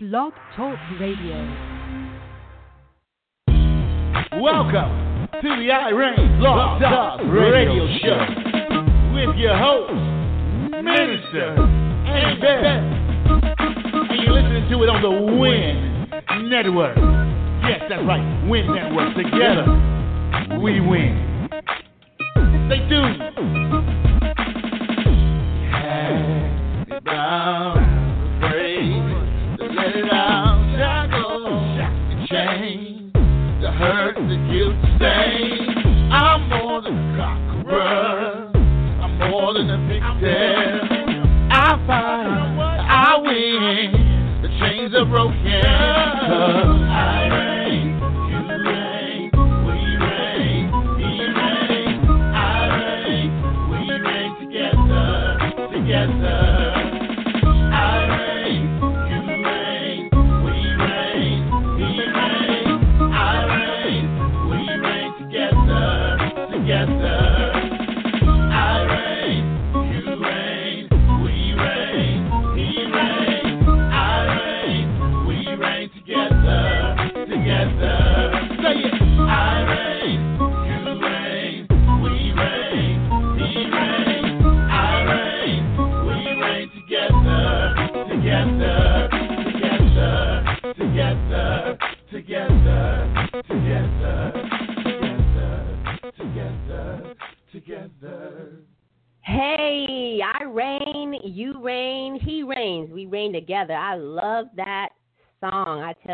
Blog Talk Radio. Welcome to the I Reign Blog Talk Radio Show with your host, Minister Annie Bell. And you're listening to it on the Win Network. Yes, that's right, Win Network. Together, we win. Stay tuned.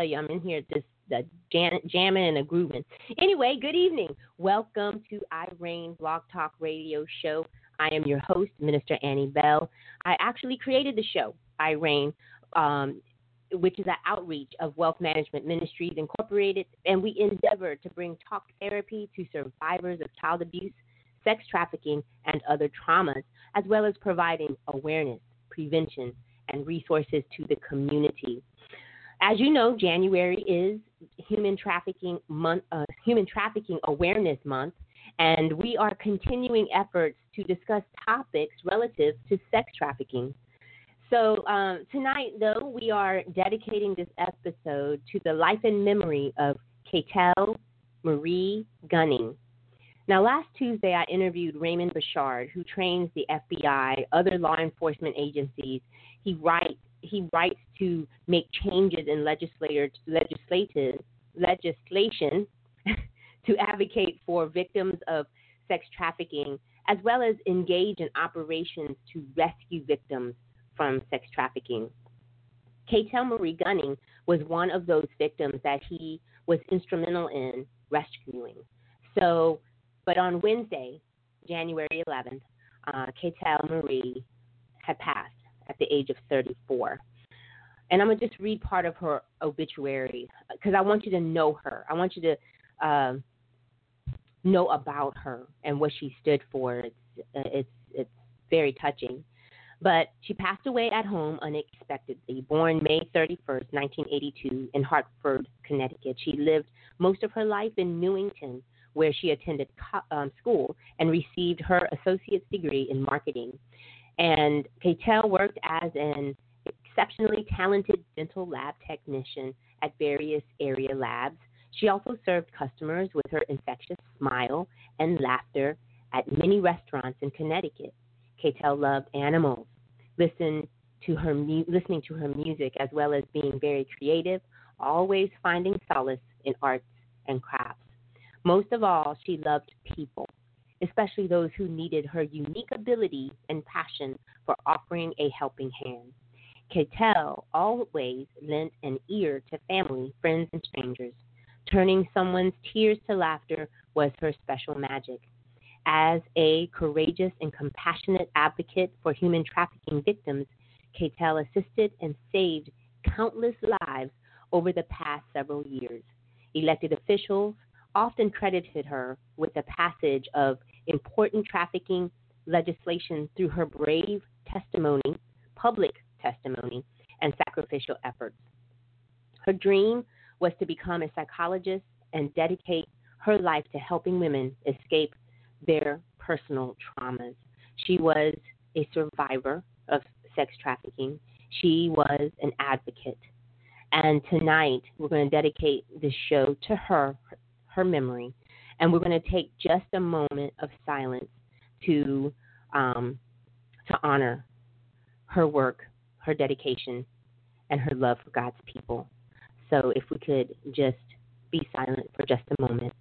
You, I'm in here just jam- jamming and a grooving. Anyway, good evening. Welcome to I Reign Blog Talk Radio Show. I am your host, Minister Annie Bell. I actually created the show, I Reign, um, which is an outreach of Wealth Management Ministries Incorporated, and we endeavor to bring talk therapy to survivors of child abuse, sex trafficking, and other traumas, as well as providing awareness, prevention, and resources to the community. As you know, January is Human Trafficking Month, uh, Human Trafficking Awareness Month, and we are continuing efforts to discuss topics relative to sex trafficking. So um, tonight, though, we are dedicating this episode to the life and memory of Katell Marie Gunning. Now, last Tuesday, I interviewed Raymond Bouchard, who trains the FBI, other law enforcement agencies. He writes he writes to make changes in legislator legislative legislation to advocate for victims of sex trafficking, as well as engage in operations to rescue victims from sex trafficking. Katell Marie Gunning was one of those victims that he was instrumental in rescuing. So, but on Wednesday, January 11th, uh, Marie had passed at the age of 34. And I'm going to just read part of her obituary because I want you to know her. I want you to um, know about her and what she stood for. It's, it's, it's very touching. But she passed away at home unexpectedly, born May 31st, 1982, in Hartford, Connecticut. She lived most of her life in Newington, where she attended co- um, school and received her associate's degree in marketing. And Katell worked as an exceptionally talented dental lab technician at various area labs. She also served customers with her infectious smile and laughter at many restaurants in Connecticut. Katell loved animals, listened to her mu- listening to her music, as well as being very creative, always finding solace in arts and crafts. Most of all, she loved people, especially those who needed her unique ability and passion for offering a helping hand. Katell always lent an ear to family, friends, and strangers. Turning someone's tears to laughter was her special magic. As a courageous and compassionate advocate for human trafficking victims, Katell assisted and saved countless lives over the past several years. Elected officials often credited her with the passage of important trafficking legislation through her brave testimony, public testimony, and sacrificial efforts. Her dream was to become a psychologist and dedicate her life to helping women escape their personal traumas. She was a survivor of sex trafficking. She was an advocate. And tonight, we're going to dedicate this show to her, her memory. And we're going to take just a moment of silence to, um, to honor her work, her dedication, and her love for God's people. So if we could just be silent for just a moment.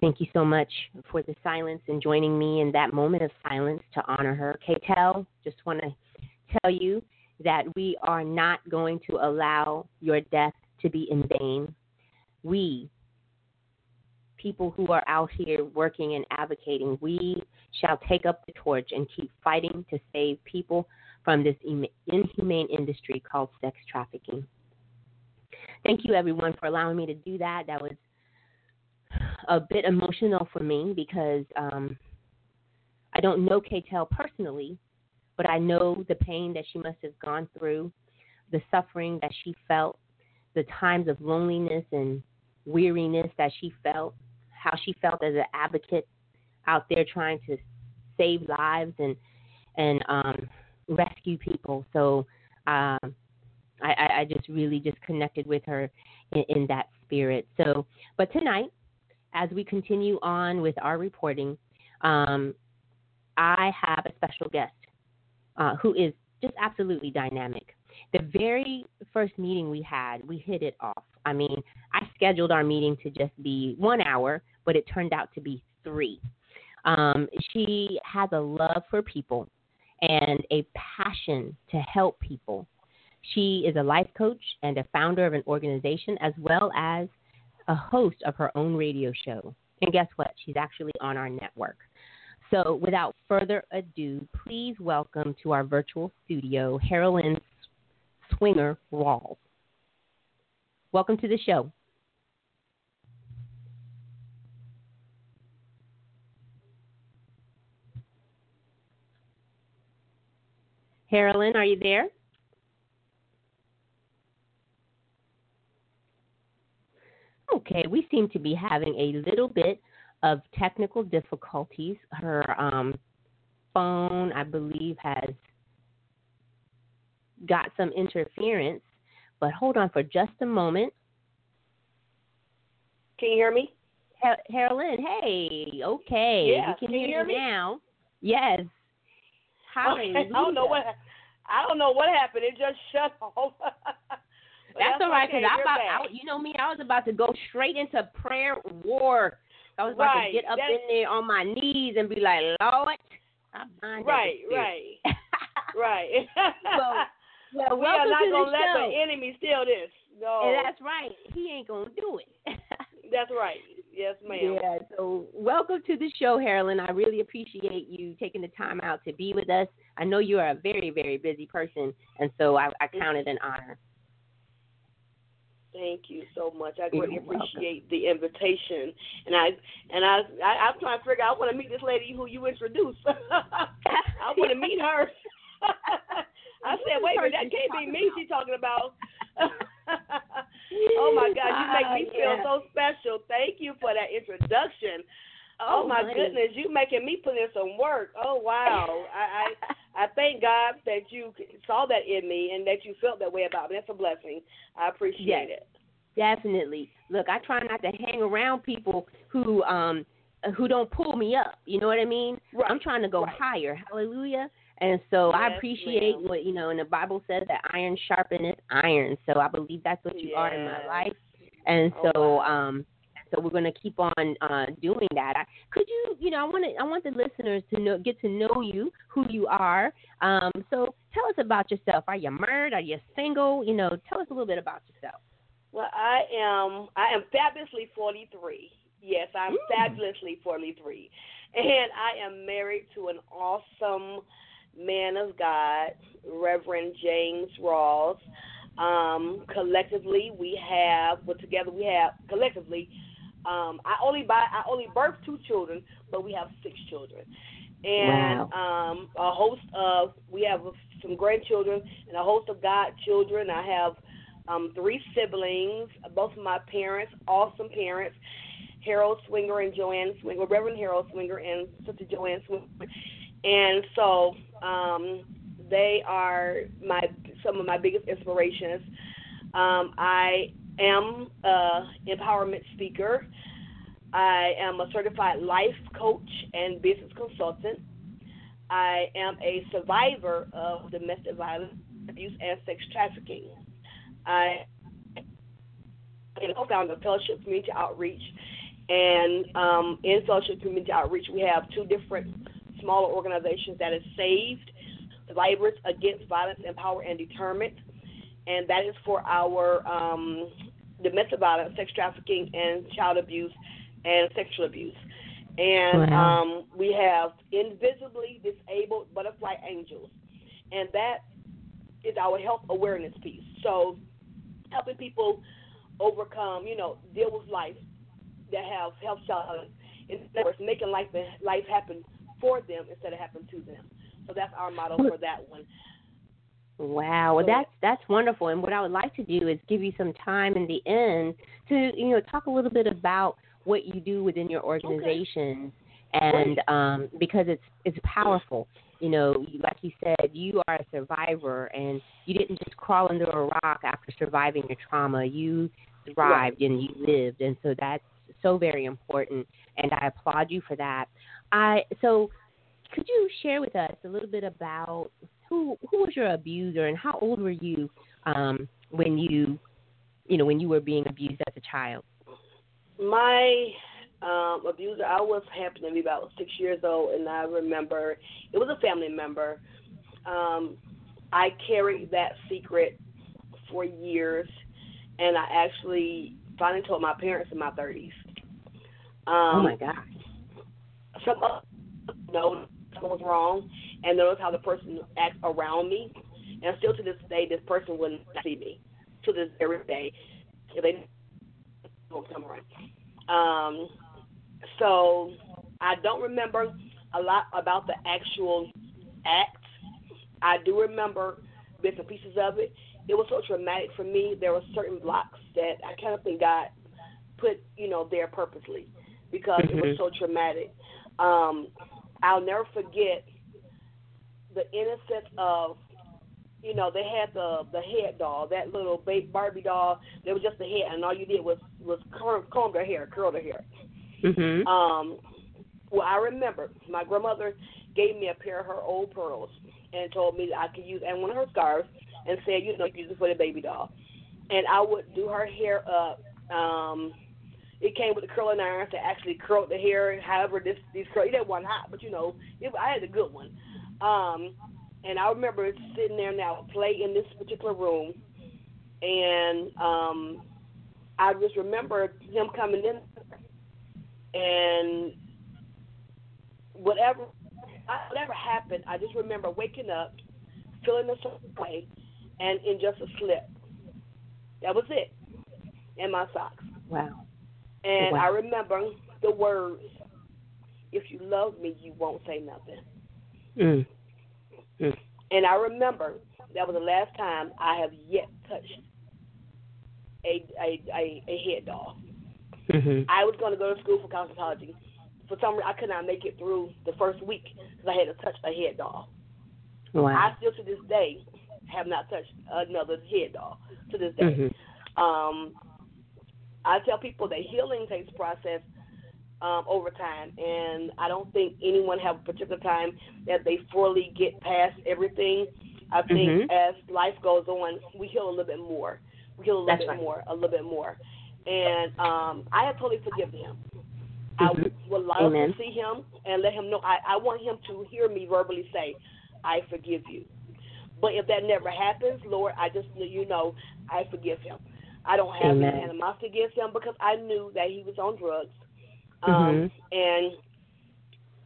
Thank you so much for the silence and joining me in that moment of silence to honor her. Katell, just want to tell you that we are not going to allow your death to be in vain. We, people who are out here working and advocating, we shall take up the torch and keep fighting to save people from this inhumane industry called sex trafficking. Thank you, everyone, for allowing me to do that. That was a bit emotional for me because um, I don't know Katell personally, but I know the pain that she must have gone through, the suffering that she felt, the times of loneliness and weariness that she felt, how she felt as an advocate out there trying to save lives and and um, rescue people. So um, I, I just really just connected with her in, in that spirit. So, but tonight as we continue on with our reporting, um, I have a special guest uh, who is just absolutely dynamic. The very first meeting we had, we hit it off. I mean, I scheduled our meeting to just be one hour, but it turned out to be three. Um, she has a love for people and a passion to help people. She is a life coach and a founder of an organization, as well as a host of her own radio show. And guess what? She's actually on our network. So, without further ado, please welcome to our virtual studio Harralyn Swinger Rawls. Welcome to the show. Harralyn, are you there? Okay, we seem to be having a little bit of technical difficulties. Her um, phone, I believe, has got some interference. But hold on for just a moment. Can you hear me? Harralyn, hey, okay, yeah, we can, can hear you hear you now. Yes. Hallelujah. Okay. I don't know what I don't know what happened. It just shut off. That's, that's all right, okay. because I about. I, you know me, I was about to go straight into prayer war. I was about Right, to get up that's- in there on my knees and be like, Lord, I bind Right, right, right. well, we are not to gonna the let show. the enemy steal this. No, And that's right. He ain't gonna do it. that's right. Yes, ma'am. Yeah, so welcome to the show, Harralyn. I really appreciate you taking the time out to be with us. I know you are a very, very busy person, and so I, I mm. count it an honor. Thank you so much. I greatly appreciate the invitation, and I and I, I I'm trying to figure out. I want to meet this lady who you introduced. I want to meet her. I said, wait a minute, that can't be me. She's talking about. oh my God, you make me feel Yeah. so special. Thank you for that introduction. Oh, my honey. goodness, you making me put in some work. Oh wow, I, I I thank God that you saw that in me and that you felt that way about me. That's a blessing. I appreciate Yes. it. Definitely. Look, I try not to hang around people who um who don't pull me up. You know what I mean? Right. I'm trying to go Right. higher. Hallelujah. And so I appreciate ma'am. what you know, and the Bible says that iron sharpeneth iron. So I believe that's what you are in my life. And Oh, so wow. um so we're going to keep on uh, doing that. I, could you, you know, I want to, I want the listeners to know, get to know you, who you are. Um, so tell us about yourself. Are you married? Are you single? You know, tell us a little bit about yourself. Well, I am I am fabulously 43. Yes, I'm Ooh. fabulously 43. And I am married to an awesome man of God, Reverend James Rawls. Um, collectively, we have, well, together we have, collectively, um, I only buy, I only birthed two children, but we have six children. And um, a host of, we have some grandchildren and a host of godchildren. I have um, three siblings, both of my parents, awesome parents. Harold Swinger and Joanne Swinger, Reverend Harold Swinger and Sister Joanne Swinger, and so um, they are my some of my biggest inspirations. Um, I am an empowerment speaker. I am a certified life coach and business consultant. I am a survivor of domestic violence, abuse, and sex trafficking. I am co-founder of Fellowship Community Outreach, and um, in Fellowship Community Outreach, we have two different smaller organizations that is saved survivors against violence, empower, and determined, and that is for our um, domestic violence, sex trafficking, and child abuse and sexual abuse. And wow. um, we have invisibly disabled butterfly angels, and that is our health awareness piece. So, helping people overcome, you know, deal with life that have health challenges. In other words, making life life happen for them instead of happen to them. So that's our model for that one. Wow, well that's that's wonderful. And what I would like to do is give you some time in the end to you know talk a little bit about what you do within your organization, okay. and um, because it's it's powerful. You know, like you said, you are a survivor, and you didn't just crawl under a rock after surviving your trauma. You thrived and you lived, and so that's so very important. And I applaud you for that. I so could you share with us a little bit about who who was your abuser and how old were you um, when you you know when you were being abused as a child? My um, abuser, I was happened to be about six years old, and I remember it was a family member. Um, I carried that secret for years, and I actually finally told my parents in my thirties. Um, oh my gosh! Some no, something was wrong, and notice how the person acts around me. And still to this day, this person wouldn't see me. To this very day, if they don't come around. Um, so I don't remember a lot about the actual act. I do remember bits and pieces of it. It was so traumatic for me. There were certain blocks that I kind of think God put, you know, there purposely because mm-hmm. it was mm-hmm. so traumatic. Um, I'll never forget the innocence of you know they had the the head doll that little baby Barbie doll There was just the head and all you did was was comb, comb their hair curl their hair mm-hmm. um well I remember my grandmother gave me a pair of her old pearls and told me that I could use and one of her scarves and said you know use it for the baby doll and I would do her hair up um it came with the curling irons to actually curl the hair. However, this these curl didn't one hot, but you know, it, I had a good one. Um, and I remember sitting there now, play in this particular room, and um, I just remember him coming in, and whatever whatever happened, I just remember waking up, feeling a certain way, and in just a slip. That was it. In my socks. Wow. And wow. I remember the words, if you love me, you won't say nothing. Mm. Mm. And I remember that was the last time I have yet touched a a, a, a head doll. Mm-hmm. I was going to go to school for cosmetology. For some reason, I could not make it through the first week because I had to touch a head doll. Wow. I still to this day have not touched another head doll to this day. Mm-hmm. Um, I tell people that healing takes process um, over time, and I don't think anyone have a particular time that they fully get past everything. I think mm-hmm. as life goes on, we heal a little bit more. We heal a little That's bit right. more, a little bit more. And um, I have totally forgiven him. Mm-hmm. I would love Amen. to see him and let him know. I, I want him to hear me verbally say, "I forgive you." But if that never happens, Lord, I just you know I forgive him. I don't have Amen. any animosity against him because I knew that he was on drugs. Mm-hmm. Um, and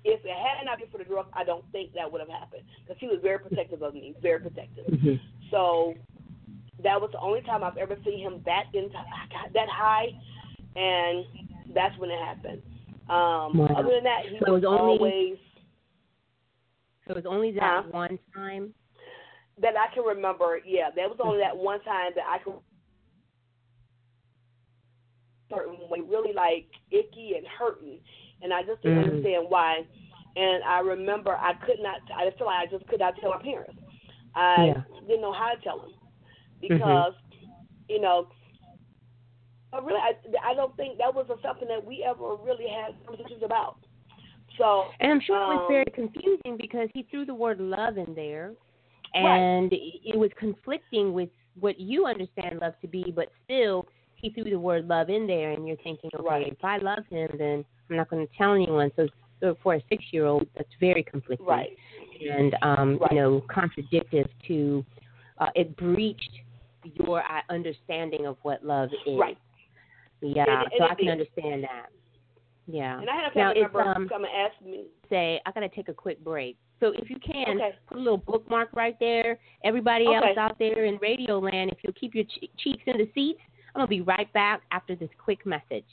if it had not been for the drugs, I don't think that would have happened because he was very protective of me, very protective. Mm-hmm. So that was the only time I've ever seen him that in that high, and that's when it happened. Um, wow. Other than that, he so was, was only, always. So it was only that one time. That I can remember, yeah. That was only that one time that I can certain way, really like icky and hurting, and I just didn't Mm. understand why. And I remember I could not. I just feel like I just could not tell my parents. I Yeah. didn't know how to tell them Mm-hmm. because, you know, but really, I, I don't think that was something that we ever really had conversations about. So, And I'm sure it was Um, very confusing because he threw the word love in there, Right. and it was conflicting with what you understand love to be, but still he threw the word love in there, and you're thinking, okay, Right. if I love him, then I'm not going to tell anyone. So, so for a six-year-old, that's very conflicting, right, and um, Right. you know, contradictive to uh, it breached your uh, understanding of what love is. right. Yeah, And- and so I can did. understand that. Yeah. And I had a family member um, come and ask me. say I gotta take a quick break. So if you can, Okay. put a little bookmark right there. Everybody Okay. else out there in Radio Land, if you'll keep your che- cheeks in the seats, Gonna be right back after this quick message.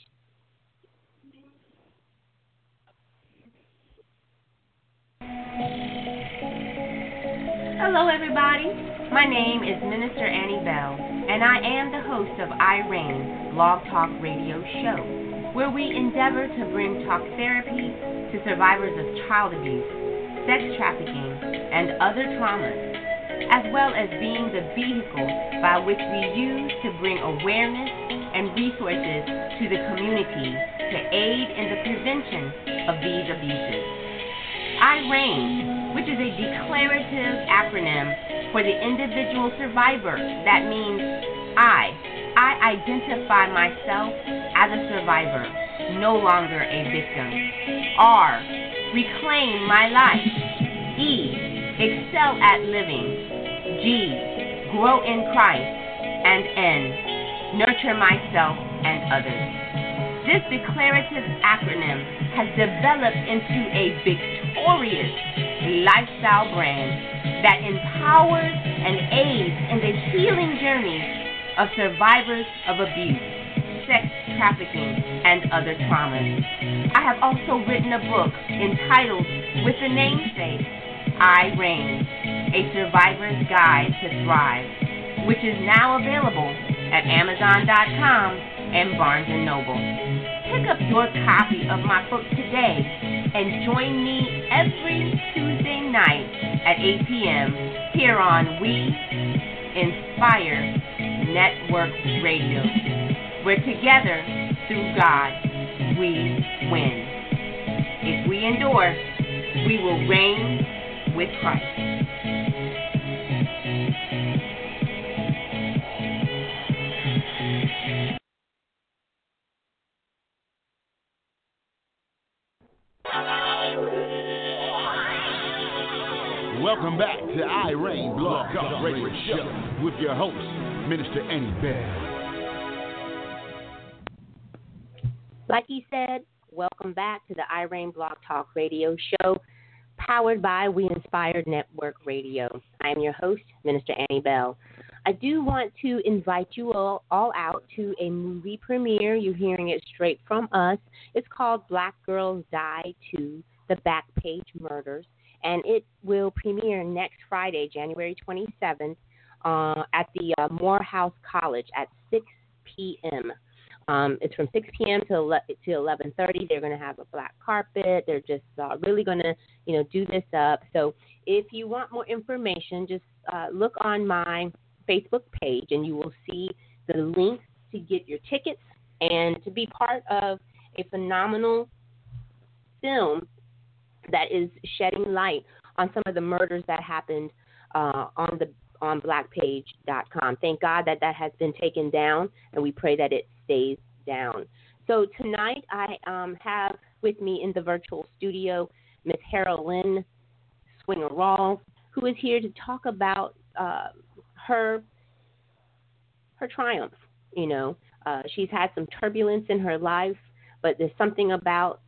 Hello, everybody. My name is Minister Annie Bell, and I am the host of I Reign Blog Talk Radio Show, where we endeavor to bring talk therapy to survivors of child abuse, sex trafficking, and other traumas, as well as being the vehicle by which we use to bring awareness and resources to the community to aid in the prevention of these abuses. IRAIN, which is a declarative acronym for the individual survivor. That means I. I identify myself as a survivor, no longer a victim. R. Reclaim my life. E. Excel at living. G. Grow in Christ. And N. Nurture myself and others. This declarative acronym has developed into a victorious lifestyle brand that empowers and aids in the healing journey of survivors of abuse, sex trafficking, and other traumas. I have also written a book entitled with the namesake I Reign, a survivor's guide to thrive, which is now available at Amazon.com and Barnes & Noble. Pick up your copy of my book today and join me every Tuesday night at 8 p.m. here on We Inspire Network Radio, where together, through God, we win. If we endure, we will reign with Christ. To I Reign Blog Talk Radio Show with your host, Minister Annie Bell. Like he said, welcome back to the I Reign Blog Talk Radio Show, powered by We Inspired Network Radio. I am your host, Minister Annie Bell. I do want to invite you all, all out to a movie premiere. You're hearing it straight from us. It's called Black Girls Die to the Backpage Murders, and it will premiere next Friday, January 27th, uh, at the uh, Morehouse College at 6 p.m. Um, it's from 6 p.m. to 11, to 11:30. They're going to have a black carpet. They're just uh, really going to, you know, do this up. So if you want more information, just uh, look on my Facebook page, and you will see the link to get your tickets and to be part of a phenomenal film that is shedding light on some of the murders that happened uh, on the on backpage.com. Thank God that that has been taken down, and we pray that it stays down. So tonight I um, have with me in the virtual studio Miss Lynn Swinger Rawls, who is here to talk about uh, her her triumph. You know, uh, she's had some turbulence in her life, but there's something about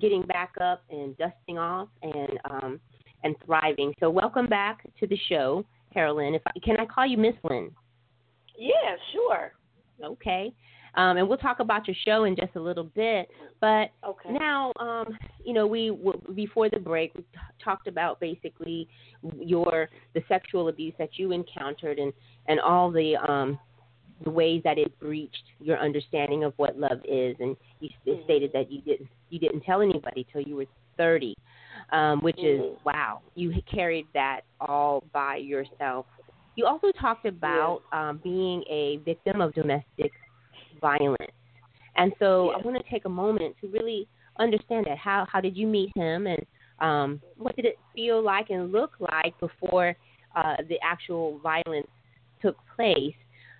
getting back up and dusting off and um, and thriving. So welcome back to the show, Harralyn. If I, can I call you Miss Lynn? Yeah, sure. Okay. Um, and we'll talk about your show in just a little bit. But Okay. now, um, you know, we w- before the break we t- talked about basically your the sexual abuse that you encountered and and all the um, the ways that it breached your understanding of what love is, and you Mm-hmm. stated that you didn't you didn't tell anybody till you were 30, um, which is Mhm. wow. You carried that all by yourself. You also talked about um, being a victim of domestic violence, and so I want to take a moment to really understand that. How how did you meet him, and um, what did it feel like and look like before uh, the actual violence took place?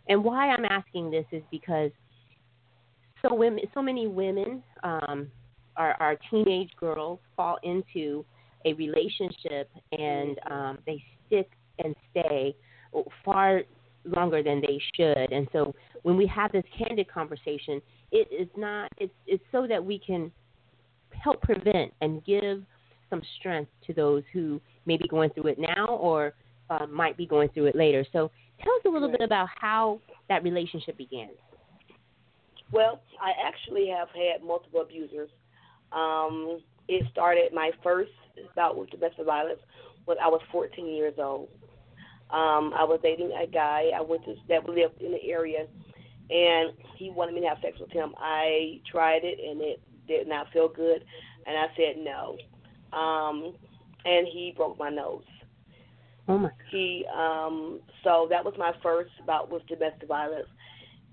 And why I'm asking this is because so women, so many women, um, our, our teenage girls fall into a relationship and um, they stick and stay far longer than they should. And so when we have this candid conversation, it is not. It's it's so that we can help prevent and give some strength to those who may be going through it now or uh, might be going through it later. So tell us a little bit about how that relationship began. Well, I actually have had multiple abusers. Um, it started my first bout with domestic violence when I was 14 years old. Um, I was dating a guy I went to that lived in the area, and he wanted me to have sex with him. I tried it, and it did not feel good, and I said no. Um, and he broke my nose. Oh my. He um so that was my first bout with domestic violence.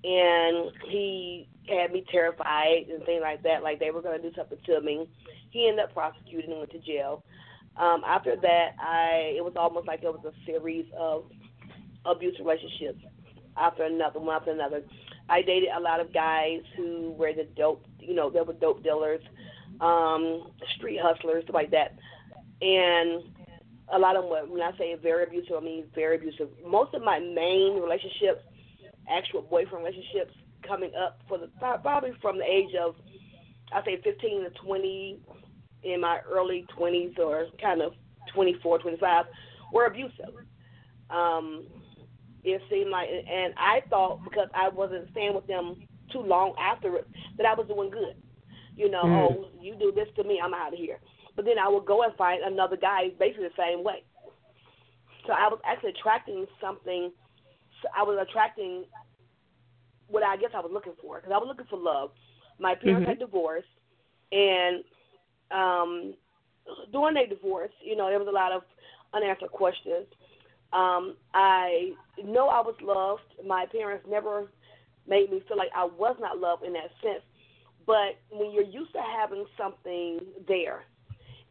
And he had me terrified and things like that, like they were gonna do something to me. He ended up prosecuting and went to jail. Um, after that I it was almost like it was a series of abusive relationships after another one after another. I dated a lot of guys who were the dope you know, they were dope dealers, um, street hustlers, stuff like that. And a lot of them were, when I say very abusive, I mean very abusive. Most of my main relationships, actual boyfriend relationships, coming up for the probably from the age of, I say 15 to 20, in my early 20s or kind of 24, 25, were abusive. Um, it seemed like, and I thought because I wasn't staying with them too long after it, that I was doing good. You know, Mm. oh, you do this to me, I'm out of here. But then I would go and find another guy basically the same way. So I was actually attracting something. So I was attracting what I guess I was looking for because I was looking for love. My parents Mhm. had divorced, and um, during their divorce, you know, there was a lot of unanswered questions. Um, I know I was loved. My parents never made me feel like I was not loved in that sense. But when you're used to having something there,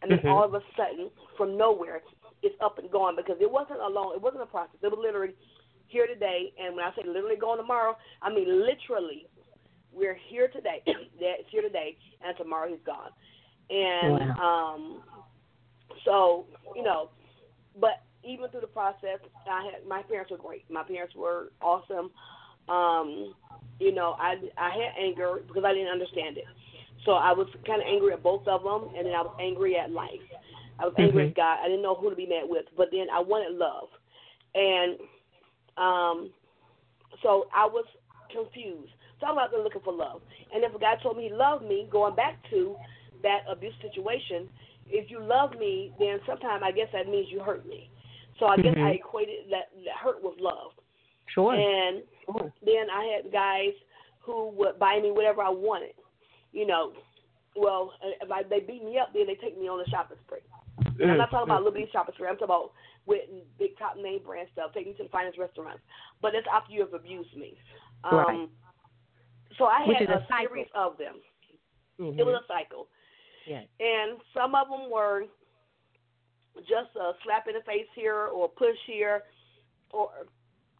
and then Mhm. all of a sudden, from nowhere, it's up and gone because it wasn't alone. It wasn't a process. It was literally here today, and when I say literally going tomorrow, I mean literally. We're here today. That's here today, and tomorrow he's gone. And um, so you know, but even through the process, I had my parents were great. My parents were awesome. Um, you know, I I had anger because I didn't understand it. So I was kind of angry at both of them, and then I was angry at life. I was angry Mhm. at God. I didn't know who to be mad with, but then I wanted love, and um, so I was confused. So I was out there looking for love, and if a guy told me he loved me, going back to that abuse situation, if you love me, then sometimes I guess that means you hurt me. So I guess Mhm. I equated that, that hurt with love. Sure. And sure. then I had guys who would buy me whatever I wanted. You know, well, if I, they beat me up, then they take me on a shopping spree. And I'm not talking about little bitty shopping spree. I'm talking about with big top name brand stuff. Take me to the finest restaurants. But it's after you have abused me. Um, Right. So I Which had is a, a cycle. series of them. Mhm. It was a cycle. yes. And some of them were just a slap in the face here or push here or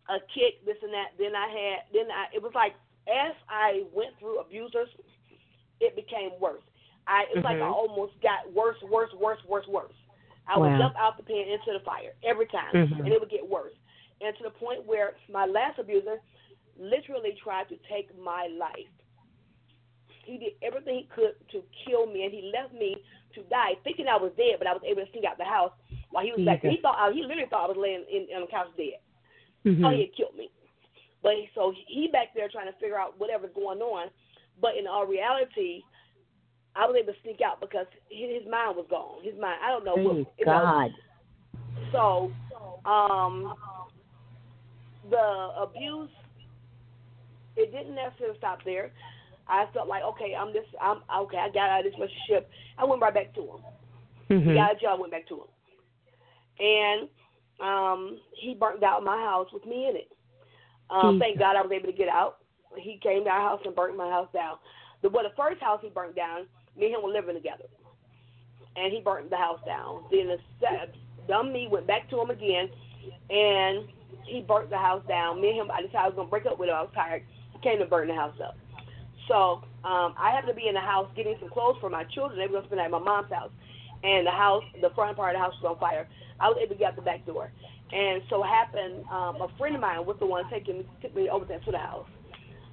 a kick, this and that. Then I had, then I, it was like as I went through abusers, it became worse. I, it's like I Mhm. almost got worse, worse, worse, worse, worse. I would jump out the pan into the fire every time, Mhm. and it would get worse. And to the point where my last abuser literally tried to take my life. He did everything he could to kill me, and he left me to die, thinking I was dead, but I was able to sneak out the house while he was back there. He thought I, he literally thought I was laying in, on the couch dead. Mhm. Oh, he had killed me. But he- so he back there trying to figure out whatever's going on. But in all reality, I was able to sneak out because his, his mind was gone. His mind, I don't know what. Know, God. so, um, the abuse it didn't necessarily stop there. I felt like, okay, I'm this, I'm okay. I got out of this relationship. I went right back to him. Mm-hmm. Got a job. Went back to him, and um, he burnt out my house with me in it. Um, thank God I was able to get out. He came to our house and burnt my house down. The well, the first house he burnt down, me and him were living together, and he burnt the house down. Then the dumb me went back to him again, and he burnt the house down. Me and him, I decided I was gonna break up with him. I was tired. He came to burn the house up. So um, I happened to be in the house getting some clothes for my children. They were gonna spend at my mom's house, and the house, the front part of the house was on fire. I was able to get out the back door, and so happened um, a friend of mine was the one taking took me over there to the house.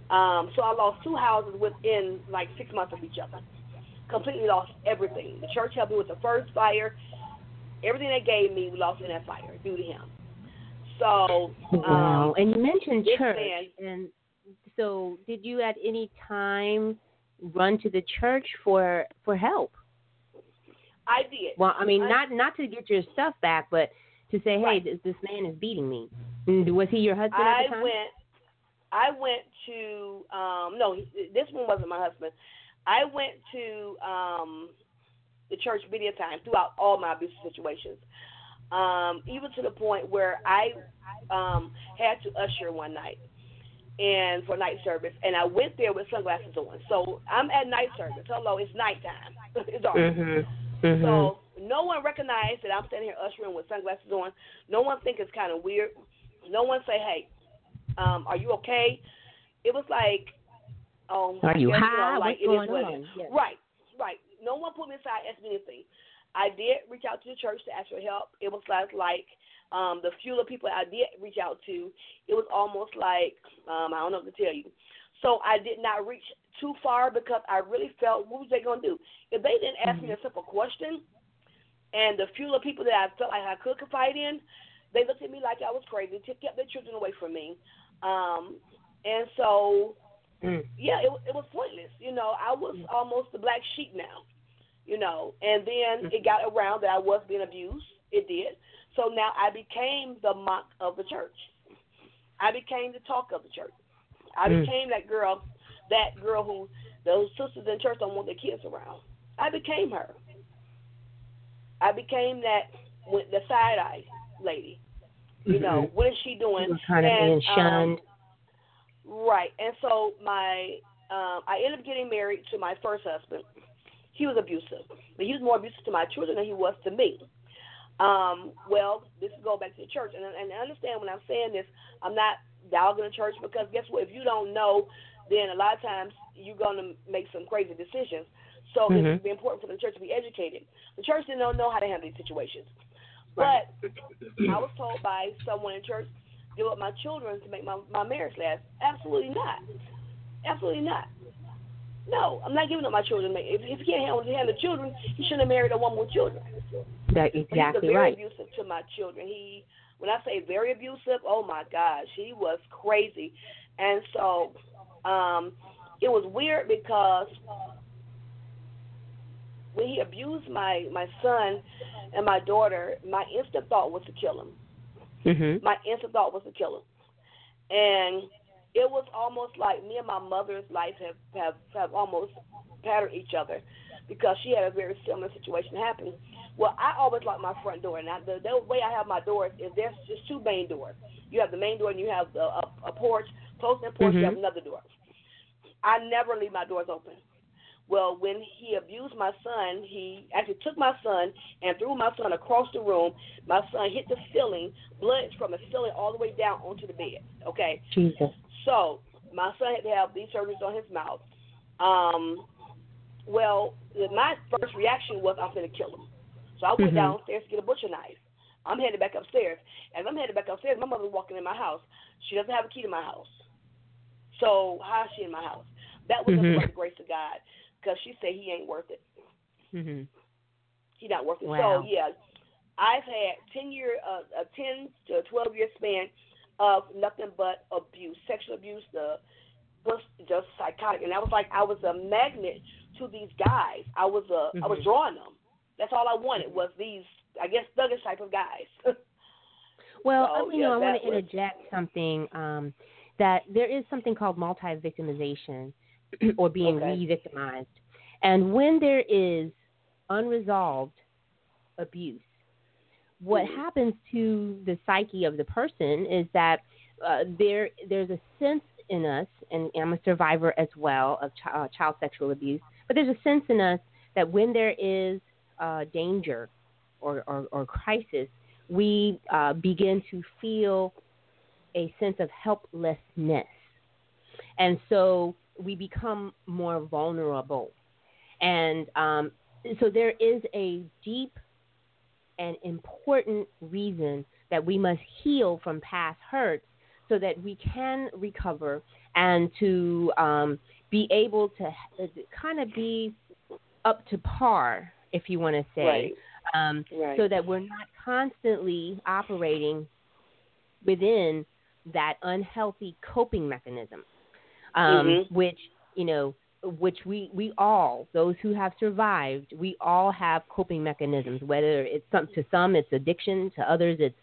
Um, so I lost two houses within like six months of each other. Completely lost everything. The church helped me with the first fire. Everything they gave me, we lost in that fire due to him. So Wow. um, and you mentioned church, man- and so did you at any time run to the church for for help? I did. Well, I mean, I- not not to get your stuff back, but to say, hey, Right. this, this man is beating me. Was he your husband at the time? went. I went to um no, this one wasn't my husband. I went to um the church many a time throughout all my abusive situations. Um, even to the point where I um had to usher one night and for night service and I went there with sunglasses on. So I'm at night service. Hello, it's nighttime. it's dark. Mhm. Mhm. So no one recognized that I'm standing here ushering with sunglasses on. No one think it's kind of weird. No one say, "Hey, um, are you okay?" It was like, um, Are you high? know, like What's it is going what on? is. Yeah. Right, right. No one put me aside, asked me anything. I did reach out to the church to ask for help. It was like, like um, the few of people I did reach out to, it was almost like um, I don't know what to tell you. So I did not reach too far because I really felt what was they gonna do if they didn't ask me a simple question, and the few of people that I felt like I could confide in, they looked at me like I was crazy, kept their children away from me, um, and so Mm. yeah, it, it was pointless. You know, I was almost the black sheep now. You know, and then it got around that I was being abused. It did. So now I became the mock of the church. I became the talk of the church. I Mm. became that girl, that girl who those sisters in church don't want their kids around. I became her. I became that with the side eye lady. You know, Mhm. what is she doing? You were kind of And, being um. Right. And so my um I ended up getting married to my first husband. He was abusive. But he was more abusive to my children than he was to me. Um, well, this is go back to the church and and understand when I'm saying this, I'm not dogging the church because guess what? If you don't know, then a lot of times you're gonna make some crazy decisions. So Mhm. it's important for the church to be educated. The church didn't know, know how to handle these situations. Right. But I was told by someone in church, give up my children to make my, my marriage last. Absolutely not. Absolutely not. No, I'm not giving up my children. to If, if he can't handle, handle the children, he shouldn't have married a woman with children. That But he was exactly very right. abusive to my children. He, when I say very abusive, oh my gosh, he was crazy. And so, um, it was weird because when he abused my my son and my daughter, my instant thought was to kill him. Mhm. My instant thought was to kill him, and it was almost like me and my mother's life have have have almost patterned each other because she had a very similar situation happen. Well, I always like my front door. Now, the, the way I have my doors is there's just two main doors. You have the main door and you have the a, a porch. Close to the porch, you have Mhm. another door. I never leave my doors open. Well, when he abused my son, he actually took my son and threw my son across the room. My son hit the ceiling, blood from the ceiling all the way down onto the bed. Okay, Jesus. so my son had to have these surgeries on his mouth. Um, well, my first reaction was I'm going to kill him. So I went Mhm. downstairs to get a butcher knife. I'm headed back upstairs. As I'm headed back upstairs, my mother's walking in my house. She doesn't have a key to my house. So how is she in my house? That was Mhm. just the grace of God, because she said he ain't worth it. Mhm. He's not worth it. Wow. So yeah, I've had ten year, uh, a ten to twelve year span of nothing but abuse, sexual abuse, the was just psychotic, and I was like I was a magnet to these guys. I was a, I was Mhm. drawing them. That's all I wanted was these, I guess, thuggish type of guys. Well, So, uh, you yeah, know, I want to was- interject something. Um, that there is something called multi victimization or being Okay. re victimized. And when there is unresolved abuse, what Mhm. happens to the psyche of the person is that uh, there there's a sense in us, and I'm a survivor as well of ch- uh, child sexual abuse, but there's a sense in us that when there is uh, danger or, or, or crisis, we uh, begin to feel a sense of helplessness. And so we become more vulnerable. And um, so there is a deep and important reason that we must heal from past hurts so that we can recover and to um, be able to kind of be up to par, if you want to say, Right. um, Right. so that we're not constantly operating within that unhealthy coping mechanism, um, Mhm. which you know, which we we all those who have survived, we all have coping mechanisms. Whether it's some to some it's addiction, to others it's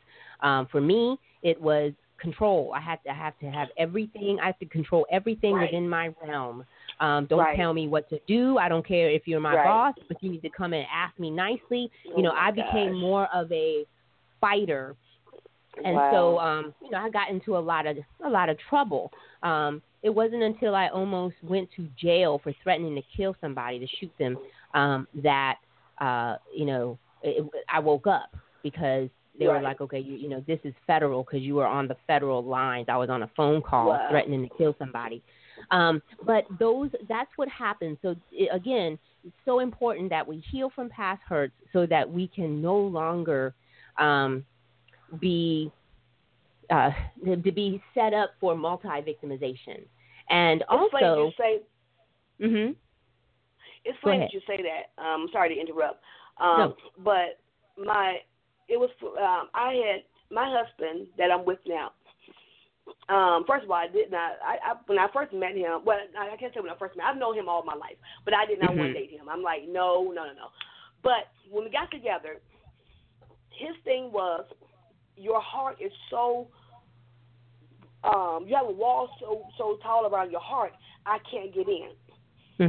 um, for me it was control. I had to I have to have everything. I have to control everything Right. within my realm. Um, don't Right. tell me what to do. I don't care if you're my Right. boss, but you need to come and ask me nicely. Oh you know, I became gosh. more of a fighter and wow. so um you know i got into a lot of a lot of trouble um it wasn't until i almost went to jail for threatening to kill somebody to shoot them um that uh you know it, i woke up because they were like okay you you know this is federal because you were on the federal lines. I was on a phone call Wow. threatening to kill somebody. Um but those that's what happens so i again it's so important that we heal from past hurts so that we can no longer um be uh, to be set up for multi victimization, and it's also, you say hmm it's funny that you say that. Um, I'm sorry to interrupt. Um, No. but my it was um, I had my husband that I'm with now. Um, first of all, I did not. I, I when I first met him, well, I can't say when I first met. I've known him all my life, but I did not want Mhm. to date him. I'm like, no, no, no, no. But when we got together, his thing was, your heart is so. Um, you have a wall so so tall around your heart, I can't get in.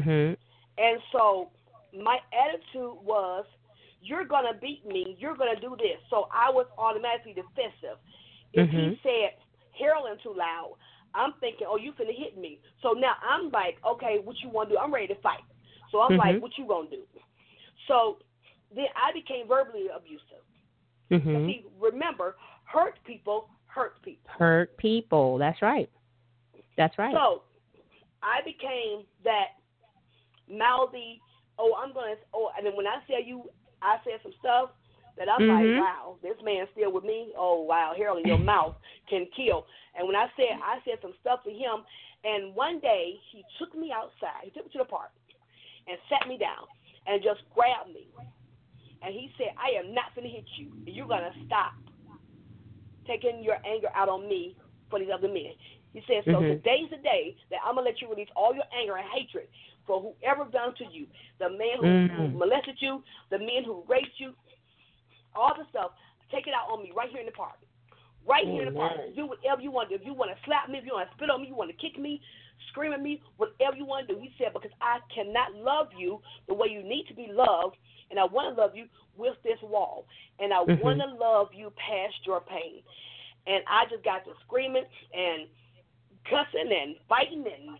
hmm And so my attitude was, you're to beat me. You're to do this. So I was automatically defensive. If he Mhm. said, Harold too loud, I'm thinking, oh, you finna hit me. So now I'm like, okay, what you want to do? I'm ready to fight. So I'm like, Mhm. what you to do? So then I became verbally abusive. hmm See, remember, hurt people hurt people. hurt people. That's right. That's right. So I became that mouthy. Oh, I'm gonna. Oh, and then when I tell you, I said some stuff that I'm Mhm. like, wow, this man's still with me. Oh, wow, Harold, your mouth can kill. And when I said, I said some stuff to him, and one day he took me outside. He took me to the park and sat me down and just grabbed me. And he said, I am not gonna hit you. You're gonna stop taking your anger out on me for these other men. He said, so Mhm. today's the day that I'm gonna let you release all your anger and hatred for whoever done to you, the man who, who Mhm. molested you, the men who raped you, all the stuff. Take it out on me right here in the park. Right here in the park. Do whatever you want to do. If you want to slap me, if you want to spit on me, you want to kick me, scream at me, whatever you want to do. He said, because I cannot love you the way you need to be loved, and I want to love you with this wall, and I Mhm. want to love you past your pain. And I just got to screaming and cussing and fighting, and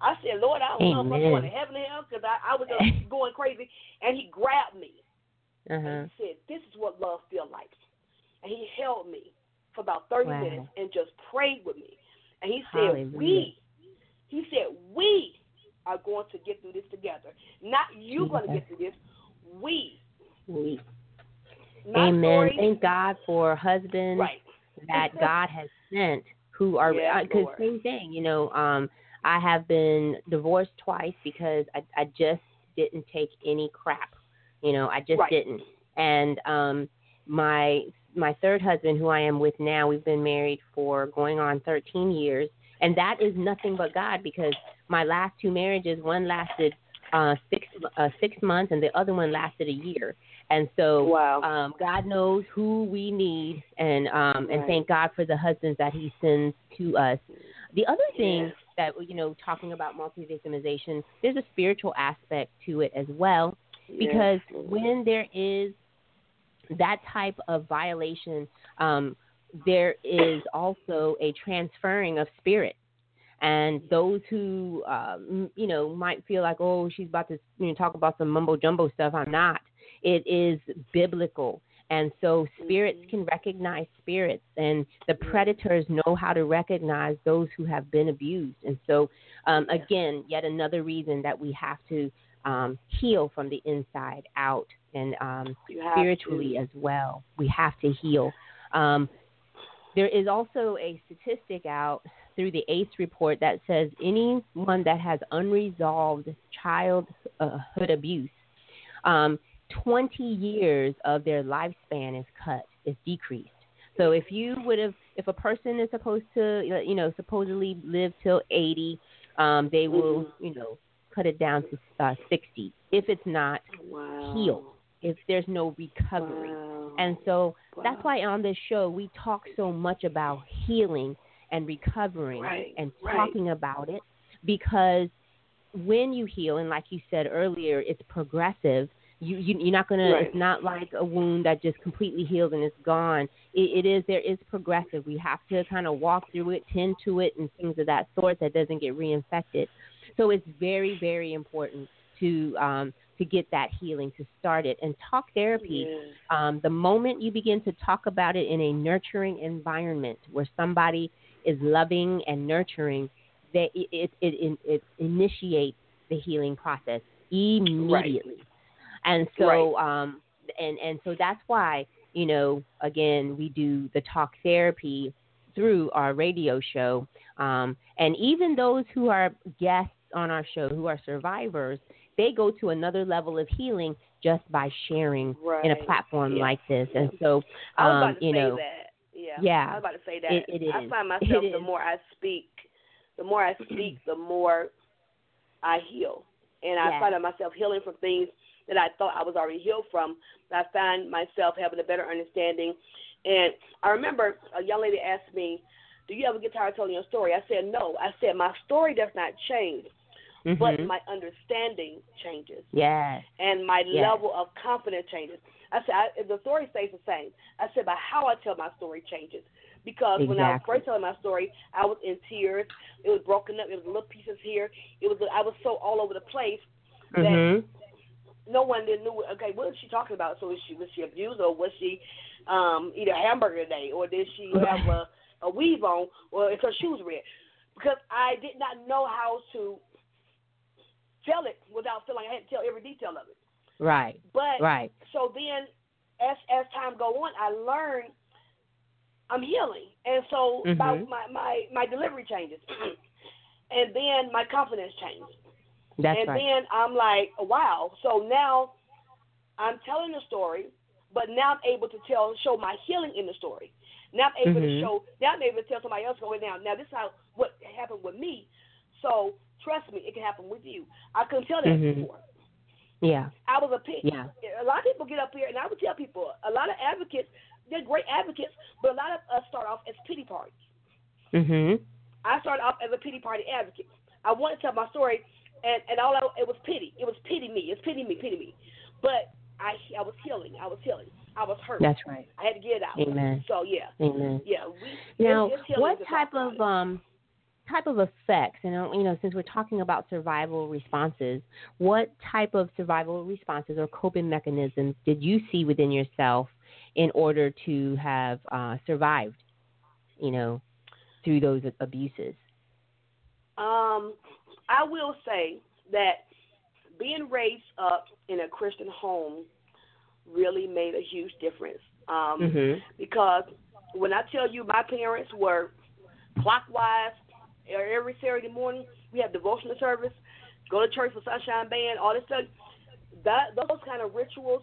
I said, Lord, I don't know if I'm going to heaven or hell because I, I was just going crazy. And he grabbed me Uh-huh. and he said, "This is what love feels like." And he held me for about thirty Wow. minutes and just prayed with me. And he said, Hallelujah. "We," he said, "We are going to get through this together. Not you going to get through this. We." We- My Amen. story, Thank God for husbands right? that God has sent who are because Lord. same thing, you know. Um, I have been divorced twice because I, I just didn't take any crap. You know, I just Right. didn't. And um, my my third husband, who I am with now, we've been married for going on 13 years, and that is nothing but God because my last two marriages, one lasted uh, six uh, six months, and the other one lasted a year. And so Wow. um, God knows who we need, and um, and Right. thank God for the husbands that He sends to us. The other thing that you know, talking about multi-victimization, there's a spiritual aspect to it as well because when there is that type of violation, um, there is also a transferring of spirit. And those who, um, you know, might feel like, oh, she's about to you know, talk about some mumbo jumbo stuff. I'm not. It is biblical. And so spirits can recognize spirits, and the predators know how to recognize those who have been abused. And so, um, again, yet another reason that we have to um, heal from the inside out and um, spiritually as well. We have to heal. Um, there is also a statistic out through the ACE report that says anyone that has unresolved childhood abuse, um, 20 years of their lifespan is cut, is decreased. So if you would have, if a person is supposed to, you know, supposedly live till 80, um, they will, you know, cut it down to uh, 60 if it's not wow. healed, if there's no recovery. Wow. And so that's why on this show we talk so much about healing and recovering Right, and right. talking about it because when you heal and like you said earlier it's progressive. You, you you're not gonna Right. it's not like a wound that just completely heals and it's gone. It, it is there is progressive. We have to kind of walk through it tend to it and things of that sort that doesn't get reinfected. So it's very very important to um to get that healing to start it. And talk therapy um, the moment you begin to talk about it in a nurturing environment where somebody is loving and nurturing, that it it, it, it initiates the healing process immediately. And so, um, and and so that's why you know, again, we do the talk therapy through our radio show, um, and even those who are guests on our show who are survivors, they go to another level of healing just by sharing in a platform Yeah. like this. And so, um, you know, that. Yeah. Yeah. I was about to say that. It- it I is. find It myself the is. more I speak, the more I speak, the more I heal. And I Yeah. find myself healing from things that I thought I was already healed from. But I find myself having a better understanding. And I remember a young lady asked me, Do you ever get tired of telling your story? I said, No. I said, My story does not change, but mhm. my understanding changes yes, and my Yes. level of confidence changes. I said, I, the story stays the same. I said, but how I tell my story changes. Because when I was first telling my story, I was in tears. It was broken up. It was little pieces here. It was I was so all over the place that mhm. no one didn't knew. Okay, what is she talking about? So was she was she abused or was she um, eat a hamburger today or did she have a, a weave on or is her shoes red? Because I did not know how to tell it without feeling I had to tell every detail of it. right, But right, so then as as time go on I learn I'm healing. And so my, Mhm. my, my, my delivery changes. and then my confidence changes. that's and right. then I'm like, wow. So now I'm telling the story, but now I'm able to tell, show my healing in the story. Now I'm able Mhm. to show, now I'm able to tell somebody else going down. Now this is how what happened with me. So trust me, it can happen with you. I couldn't tell that Mhm. before. yeah, I was a pig. yeah, A lot of people get up here, and I would tell people, a lot of advocates, they're great advocates, but a lot of us start off as pity parties. mhm. I started off as a pity party advocate. I wanted to tell my story, and and all I, it was pity. It was pity me. It's pity me, pity me. But I I was healing. I was healing. I was hurt. That's right. I had to get it out. Amen. So yeah, Amen. yeah. We, Now, it's, it's healing what type of um type of effects? And uh, you know, since we're talking about survival responses, what type of survival responses or coping mechanisms did you see within yourself in order to have uh, survived? You know, through those abuses. Um, I will say that being raised up in a Christian home really made a huge difference. Um, Mhm. because when I tell you my parents were clockwise every Saturday morning, we have devotional service, go to church with Sunshine Band, all this stuff. That those kind of rituals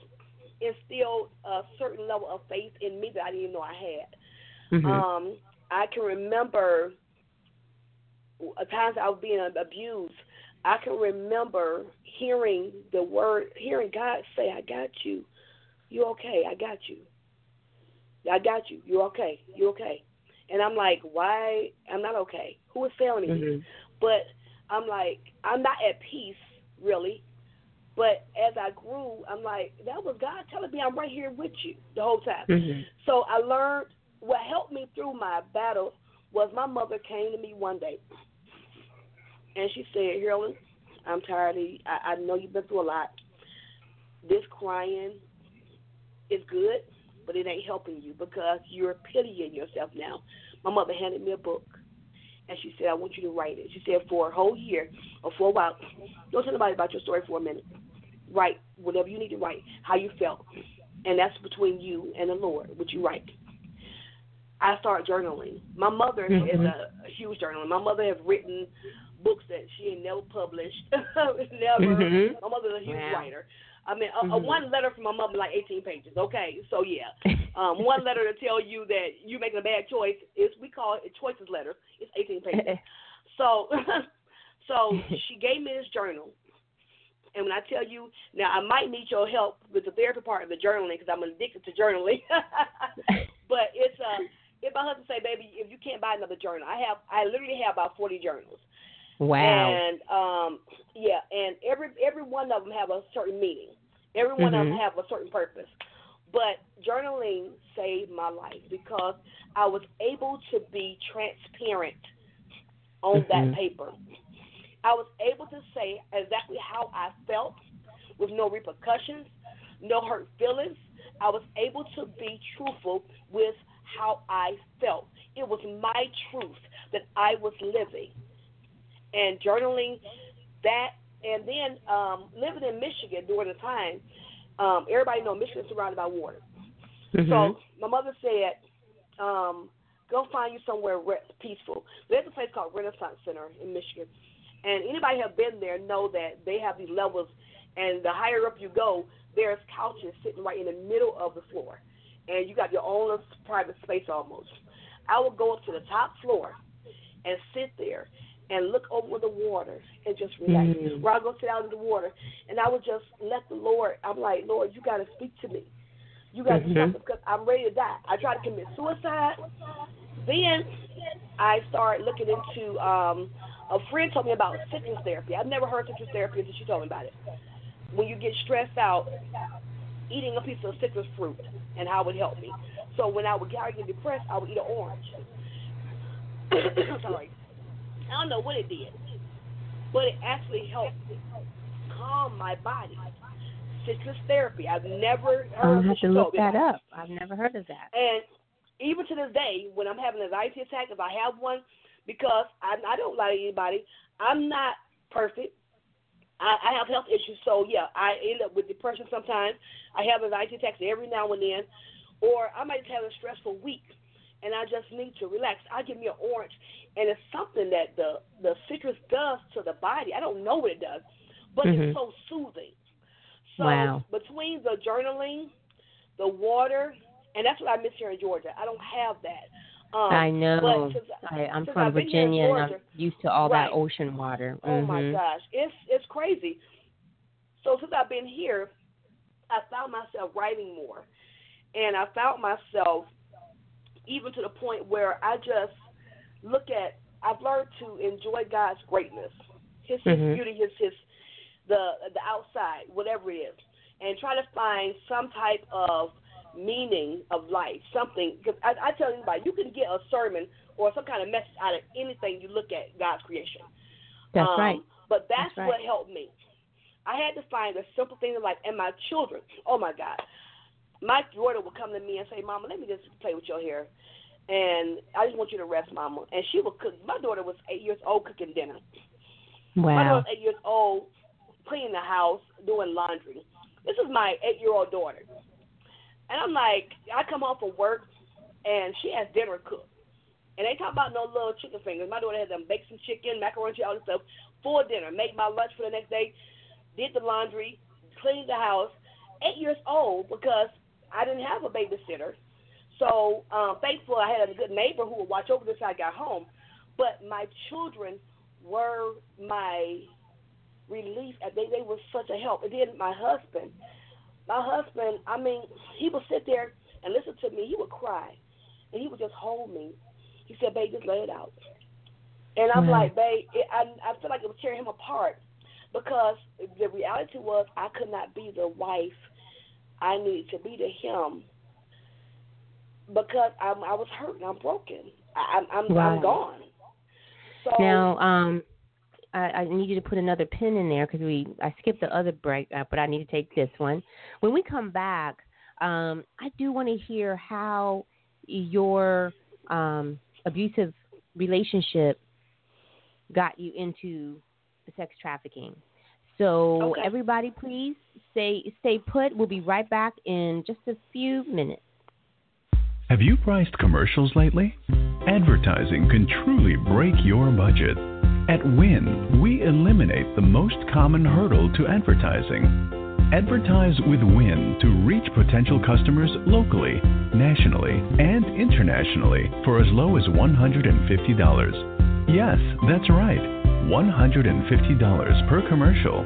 instilled a certain level of faith in me that I didn't even know I had. Mhm. Um, I can remember uh, times I was being abused. I can remember hearing the word, hearing God say, "I got you. You okay? I got you. I got you. You're okay. You're okay." And I'm like, why? I'm not okay. Who is failing me? Mhm. But I'm like, I'm not at peace, really. But as I grew, I'm like, that was God telling me I'm right here with you the whole time. Mhm. So I learned what helped me through my battle was my mother came to me one day and she said, Harralyn, I'm tired of you. I, I know you've been through a lot. This crying is good, but it ain't helping you because you're pitying yourself now. My mother handed me a book and she said, I want you to write it. She said, for a whole year or for a while, don't tell nobody about your story for a minute. Write whatever you need to write, how you felt. And that's between you and the Lord, what you write. I start journaling. My mother is Mhm. a, a huge journaler. My mother has written books that she ain't never published. never. Mhm. My mother's a huge Wow. writer. I mean, a, a Mhm. one letter from my mother like 18 pages. Okay, so yeah, um, one letter to tell you that you're making a bad choice is we call it a choices letter. It's 18 pages. So, so she gave me this journal, and when I tell you now, I might need your help with the therapy part of the journaling because I'm addicted to journaling. but it's uh, if my husband say, "Baby, if you can't buy another journal, I have, I literally have about 40 journals." Wow. And um, yeah, and every every one of them have a certain meaning. Every one of them Mhm. have a certain purpose. But journaling saved my life because I was able to be transparent on Mhm. that paper. I was able to say exactly how I felt with no repercussions, no hurt feelings. I was able to be truthful with how I felt. It was my truth that I was living. And journaling that, and then um, living in Michigan during the time, um, everybody know Michigan is surrounded by water. Mhm. So my mother said, um, go find you somewhere re- peaceful. There's a place called Renaissance Center in Michigan. And anybody have been there know that they have these levels and the higher up you go, there's couches sitting right in the middle of the floor. And you got your own private space almost. I would go up to the top floor and sit there and look over the water and just relax. Mm. Where I go sit out in the water and I would just let the Lord I'm like, Lord, you gotta speak to me. You gotta do Mhm. something because I'm ready to die. I tried to commit suicide. Then I started looking into um a friend told me about citrus therapy. I've never heard citrus therapy until she told me about it. When you get stressed out, eating a piece of citrus fruit and how it helped me. So when I would get, I would get depressed, I would eat an orange. Sorry. I don't know what it did, but it actually helped calm my body. Citrus therapy. I've never oh, heard I'll have to look that up. I've never heard of that. And even to this day, when I'm having an anxiety attack, if I have one, because I, I don't lie to anybody, I'm not perfect. I, I have health issues, so yeah, I end up with depression sometimes. I have anxiety attacks every now and then, or I might have a stressful week, and I just need to relax. I give me an orange, and it's something that the the citrus does to the body. I don't know what it does, but Mhm. it's so soothing. So Wow. between the journaling, the water, and that's what I miss here in Georgia. I don't have that. Um, I know. Since, I, I'm since from I've been here Virginia, and I'm used to all Right. that ocean water. Oh my Mhm. gosh, it's it's crazy. So since I've been here, I found myself writing more, and I found myself even to the point where I just look at. I've learned to enjoy God's greatness, His, His Mhm. beauty, His His the the outside, whatever it is, and try to find some type of meaning of life, something. Because I, I tell anybody, you can get a sermon or some kind of message out of anything you look at God's creation. That's Um, right. But that's, That's right. what helped me. I had to find a simple thing in life, and my children. Oh my God, my daughter would come to me and say, "Mama, let me just play with your hair." And I just want you to rest, Mama. And she would cook. My daughter was eight years old cooking dinner. My Wow. was eight years old, cleaning the house, doing laundry. This is my eight-year-old daughter, and I'm like, I come home from work, and she has dinner cooked, and they talk about no little chicken fingers. My daughter had them baked some chicken, macaroni, all this stuff, for dinner. Made my lunch for the next day, did the laundry, cleaned the house. Eight years old because I didn't have a babysitter, so um, thankful I had a good neighbor who would watch over this. I got home, but my children were my relief. and They they were such a help. And then my husband, my husband, I mean, he would sit there and listen to me. He would cry, and he would just hold me, He said, "Babe, just lay it out." And I'm like, "Babe, it, I I feel like it was tearing him apart because the reality was I could not be the wife I needed to be to him because I'm I was hurt and I'm broken. I, I'm I'm, Right. I'm gone. So Now, um, I, I need you to put another pin in there because we I skipped the other break, uh, but I need to take this one. When we come back, um, I do want to hear how your um, abusive relationship got you into sex trafficking. So Okay. everybody, please stay stay put. We'll be right back in just a few minutes. Have you priced commercials lately? Advertising can truly break your budget. At Win, we eliminate the most common hurdle to advertising. Advertise with Win to reach potential customers locally, nationally, and internationally for as low as $150. Yes, that's right, $150 per commercial.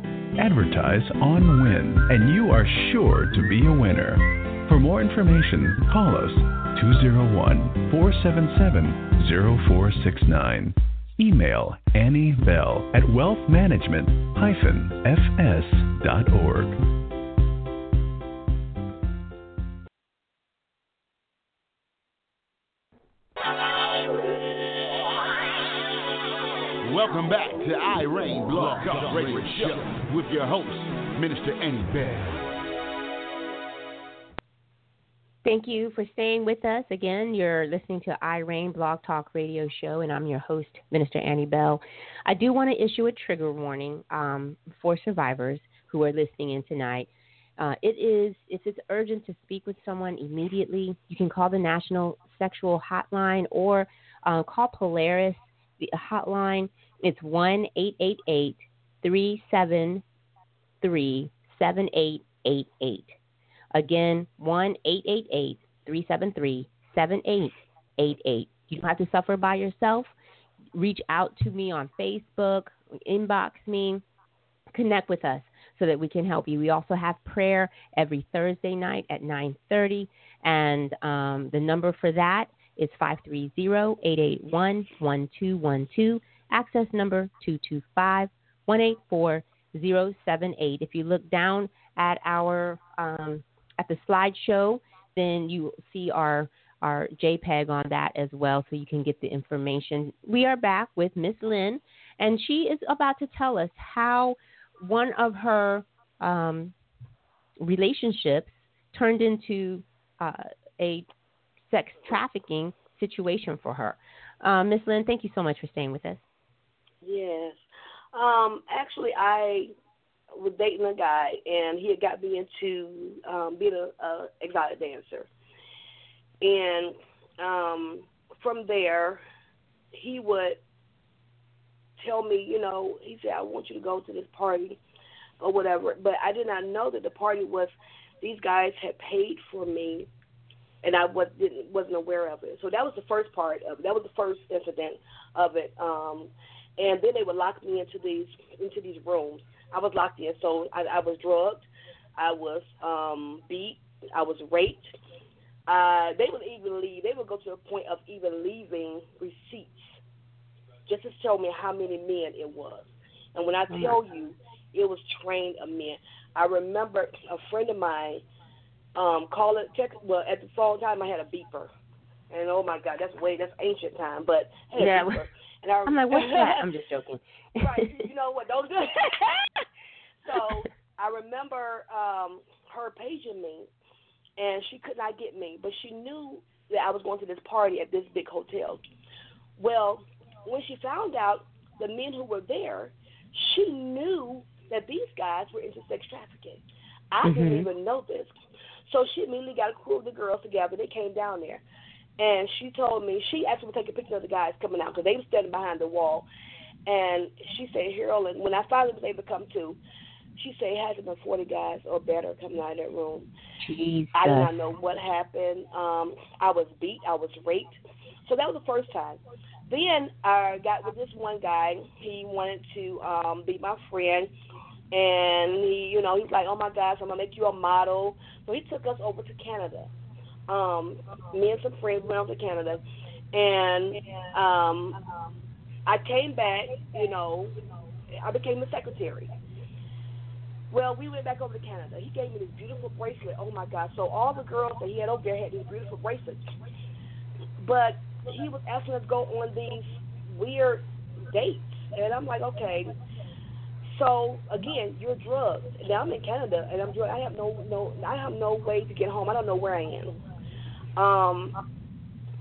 Advertise on Win, and you are sure to be a winner. For more information, call us 201 477 0469. Email Annie Bell at wealthmanagement Welcome back to I Reign Blog Talk Radio Show with your host, Minister Annie Bell. Thank you for staying with us. Again, you're listening to I Reign Blog Talk Radio Show, and I'm your host, Minister Annie Bell. I do want to issue a trigger warning um, for survivors who are listening in tonight. Uh, it is if it's urgent to speak with someone immediately, you can call the National Sexual Hotline or uh, call Polaris the hotline. It's one eight eight eight three seven three seven eight eight eight. Again, 1 888 373 7888. You don't have to suffer by yourself. Reach out to me on Facebook, inbox me, connect with us so that we can help you. We also have prayer every Thursday night at 9:30 and um, the number for that is 530-881-1212. Access number 225-184-078. If you look down at our um, at the slideshow, then you see our our JPEG on that as well, so you can get the information. We are back with Miss Lynn, and she is about to tell us how one of her um, relationships turned into uh, a sex trafficking situation for her. Uh, Miss Lynn, thank you so much for staying with us. Yes. Um, actually, I was dating a guy, and he had got me into um, being a, a exotic dancer. And um, from there, he would tell me, you know, he said, "I want you to go to this party or whatever." But I did not know that the party was these guys had paid for me, and I was didn't wasn't aware of it. So that was the first part of it. That was the first incident of it. Um, and then they would lock me into these into these rooms. I was locked in, so I, I was drugged, I was um, beat, I was raped. Uh, they would even leave. They would go to the point of even leaving receipts just to show me how many men it was. And when I tell you, it was trained of men. I remember a friend of mine um, calling, check. Well, at the same time, I had a beeper, and oh my God, that's way that's ancient time, but I had Yeah. a beeper. And I, I'm like, what's that? I'm just joking. right. You know what? Don't do So I remember um, her paging me, and she could not get me, but she knew that I was going to this party at this big hotel. Well, when she found out the men who were there, she knew that these guys were into sex trafficking. I didn't Mhm. even know this. So she immediately got a crew of the girls together. They came down there. And she told me she actually was taking pictures of the guys coming out because they were standing behind the wall, and she said, Harold, and when I finally was able to come to, she said it had to be 40 guys or better coming out of that room. Jesus. I did not know what happened. Um, I was beat. I was raped. So that was the first time. Then I got with this one guy. He wanted to um, be my friend, and he, you know, he's like, "Oh my gosh, I'm gonna make you a model." So he took us over to Canada. Um, me and some friends went over to Canada, and um, I came back. You know, I became a secretary. Well, we went back over to Canada. He gave me this beautiful bracelet. Oh my God! So all the girls that he had over there had these beautiful bracelets, but he was asking us to go on these weird dates, and I'm like, okay. So again, you're drugged. Now I'm in Canada, and I'm drugged. I have no no I have no way to get home. I don't know where I am. Um,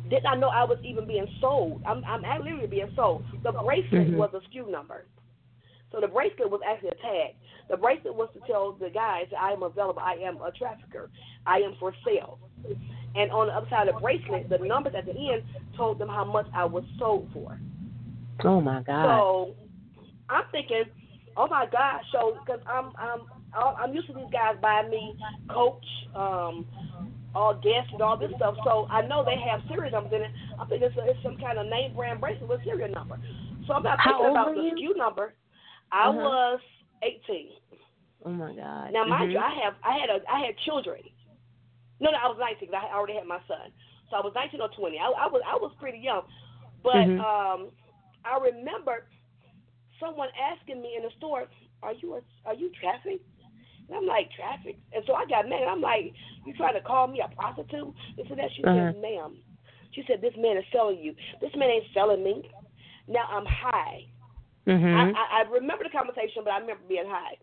did not know I was even being sold. I'm I'm literally being sold. The bracelet Mhm. was a SKU number. So the bracelet was actually a tag. The bracelet was to tell the guys that I am available. I am a trafficker. I am for sale. And on the other side of the bracelet, the numbers at the end told them how much I was sold for. Oh my God. So I'm thinking, oh my God, so because I'm I'm I'm used to these guys buying me Coach, um, all Guess and all this stuff. So I know they have serial numbers in it. I think it's, it's some kind of name brand bracelet with serial number. So I'm not thinking about the? SKU number. I Uh-huh. was 18. oh my God. Now, mind Mhm. you, I have I had a I had children. No, no, I was 19 because I already had my son. So I was 19 or 20. I, I was I was pretty young, but Mhm. um, I remember someone asking me in the store, "Are you a, are you traffic?" And I'm like, "Traffic," and so I got mad. I'm like, "You trying to call me a prostitute?" And that. She Uh-huh. said, "Ma'am," she said, "This man is selling you. This man ain't selling me." Now I'm high. Mhm. I, I, I remember the conversation, but I remember being high,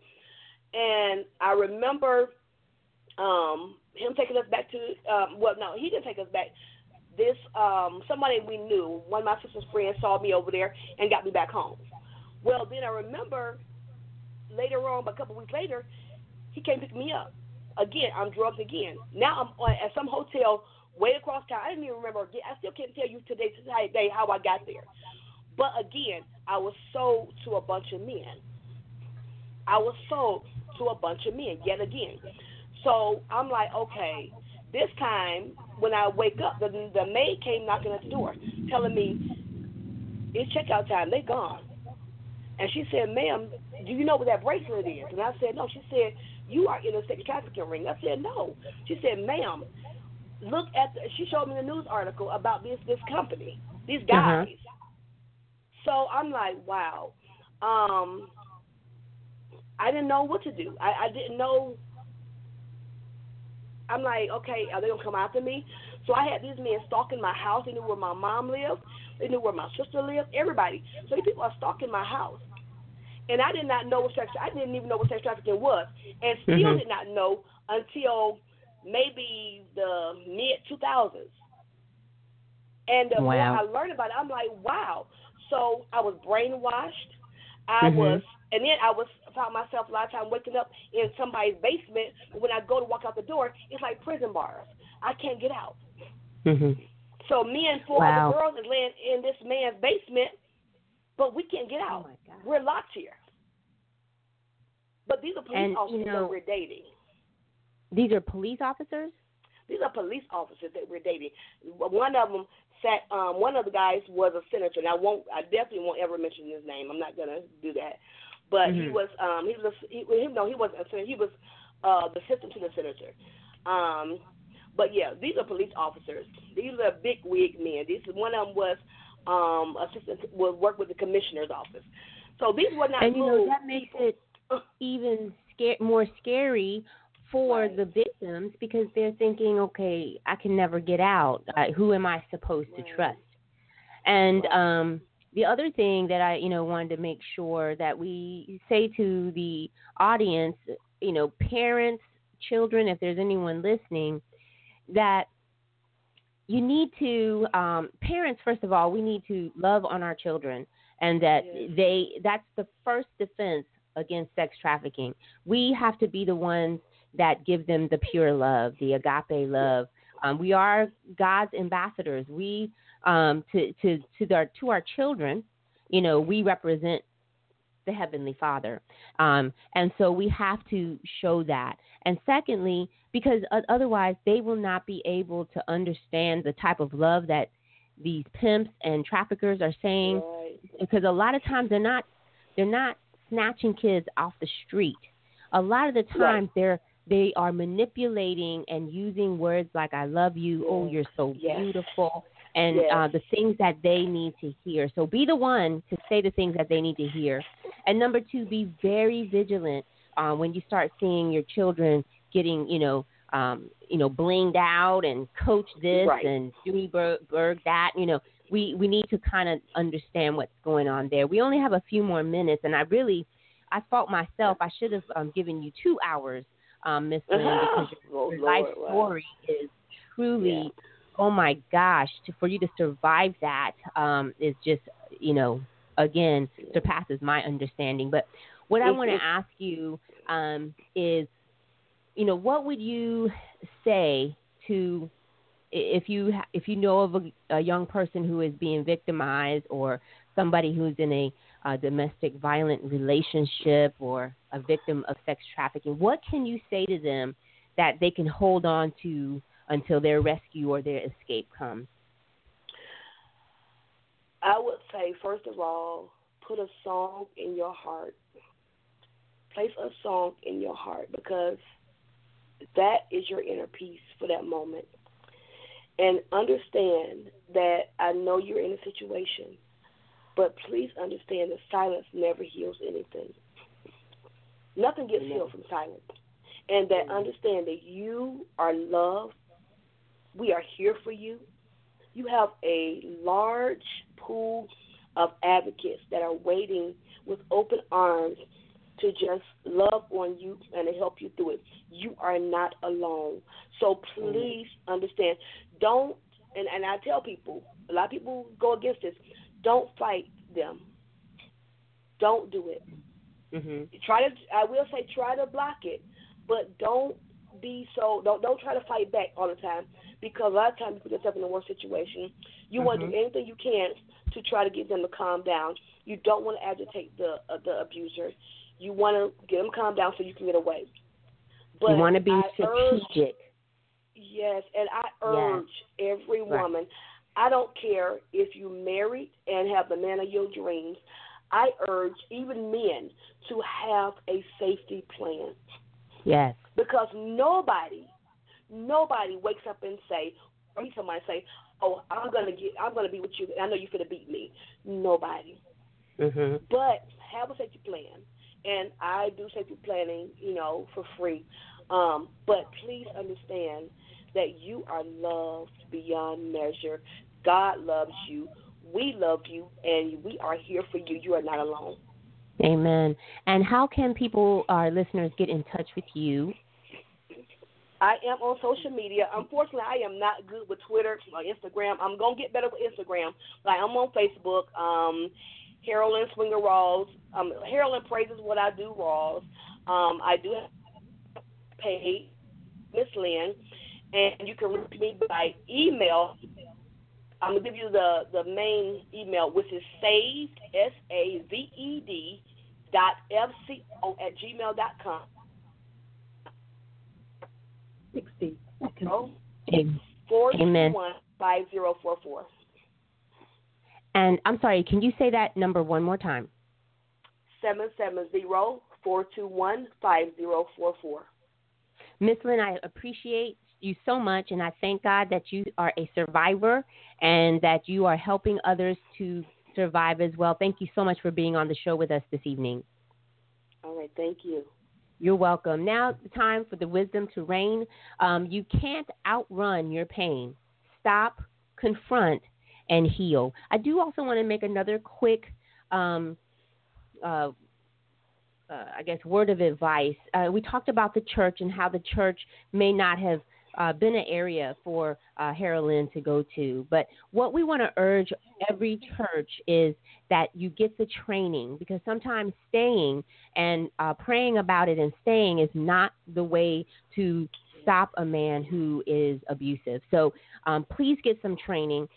and I remember um, him taking us back to. Um, well, no, he didn't take us back. This um, somebody we knew, one of my sister's friends, saw me over there and got me back home. Well, then I remember later on, a couple weeks later, he came pick me up. Again, I'm drugged again. Now I'm at some hotel way across town. I didn't even remember. I still can't tell you today, today how I got there. But again, I was sold to a bunch of men. I was sold to a bunch of men yet again. So I'm like, okay, this time when I wake up, the, the maid came knocking at the door, telling me it's checkout time. They gone. And she said, ma'am, do you know what that bracelet is? And I said, no. She said, you are in a sex trafficking ring. I said, no. She said, ma'am, look at the, she showed me the news article about this this company, these Uh-huh. guys. So I'm like, wow. Um, I didn't know what to do. I, I didn't know. I'm like, okay, are they gonna come after me? So I had these men stalking my house. They knew where my mom lived. They knew where my sister lived. Everybody. So these people are stalking my house, and I did not know what sex. I didn't even know what sex trafficking was, and still Mhm. did not know until maybe the mid 2000s. And the more Wow. I learned about it, I'm like, wow. So I was brainwashed. I Mhm. was, and then I was found myself a lot of time waking up in somebody's basement. When I go to walk out the door, it's like prison bars. I can't get out. Mhm. So me and four Wow. other girls is laying in this man's basement, but we can't get out. Oh my God. We're locked here. But these are police And, you officers know- that we're dating. These are police officers. These are police officers that we're dating. One of them sat. Um, one of the guys was a senator, and I won't. I definitely won't ever mention his name. I'm not gonna do that. But he Mhm. was. Um, he was. A, he, he, no, he wasn't a senator. He was uh, the assistant to the senator. Um, but yeah, these are police officers. These are big wig men. These one of them was um, assistant. Work with the commissioner's office. So these were not. and you know that makes people. it even scare more scary for Right. the victims because they're thinking, okay, I can never get out. Who am I supposed to trust? And Right. um, the other thing that I, you know, wanted to make sure that we say to the audience, you know, parents, children, if there's anyone listening, that you need to um, parents first of all we need to love on our children and that Yes. they that's the first defense against sex trafficking we have to be the ones that give them the pure love the agape love Um, we are God's ambassadors. We um, to to to our to our children, you know, we represent the heavenly Father, um, and so we have to show that. And secondly, because otherwise they will not be able to understand the type of love that these pimps and traffickers are saying, Right. because a lot of times they're not they're not snatching kids off the street. A lot of the times they're they are manipulating and using words like "I love you," "Oh, you're so beautiful," and Yes. uh, the things that they need to hear. So be the one to say the things that they need to hear. And number two, be very vigilant uh, when you start seeing your children getting, you know, um, you know, blinged out and coach this Right. and Jimmy Berg, Berg that. You know, we we need to kind of understand what's going on there. We only have a few more minutes, and I really, I fault myself. I should have um, given you two hours, um, Miss Lynn, because your, life story is truly Yeah. oh my gosh to, for you to survive that um is just you know again surpasses my understanding but what i want to ask you um is you know what would you say to if you if you know of a, a young person who is being victimized or somebody who's in a uh, domestic violent relationship or a victim of sex trafficking what can you say to them that they can hold on to until their rescue or their escape comes. I would say, first of all, put a song in your heart. Place a song in your heart because that is your inner peace for that moment. And understand that I know you're in a situation, but please understand that silence never heals anything. Nothing gets healed from silence. And that understand that you are loved. We are here for you you have a large pool of advocates that are waiting with open arms to just love on you and to help you through it. You are not alone. So please understand. Don't and, and I tell people, a lot of people go against this, don't fight them. Don't do it. Mm-hmm. Try to I will say try to block it, but don't be so don't don't try to fight back all the time because a lot of times you put yourself in a worse situation. You want to do anything you can to try to get them to calm down. You don't want to agitate the uh, the abuser. You want to get them calm down so you can get away. But you want to be I urge, strategic. yes, and I urge every woman. Right. I don't care if you married and have the man of your dreams. I urge even men to have a safety plan Yes. because nobody, nobody wakes up and say, or somebody say, "Oh, I'm gonna get, I'm gonna be with you. I know you're gonna beat me." Nobody. Mm-hmm. But have a safety plan, and I do safety planning, you know, for free. Um, but please understand that you are loved beyond measure. God loves you. We love you, and we are here for you. You are not alone. Amen. And how can people, our listeners, get in touch with you? I am on social media. Unfortunately, I am not good with Twitter or Instagram. I'm gonna get better with Instagram. Like I'm on Facebook. Um, Harralyn Swinger Rawls. Um, Harralyn praises what I do, Rawls. Um, I do have a Miss Lynn, and you can reach me by email. I'm gonna give you the the main email, which is saved s a v e d dot f c o at gmail dot com. 60 seconds. Oh. Amen. four two Amen. one five zero four four. And I'm sorry, can you say that number one more time? Seven seven zero four two one five zero four four. Miss Lynn, I appreciate you so much, and I thank God that you are a survivor and that you are helping others to survive as well. Thank you so much for being on the show with us this evening. All right, thank you. You're welcome. Now, the time for the wisdom to reign. Um, you can't outrun your pain. Stop, confront, and heal. I do also want to make another quick, um, uh, uh, I guess, word of advice. Uh, we talked about the church and how the church may not have uh, been an area for uh, Harralyn to go to. But what we want to urge every church is that you get the training because sometimes staying and uh, praying about it and staying is not the way to stop a man who is abusive. So um, please get some training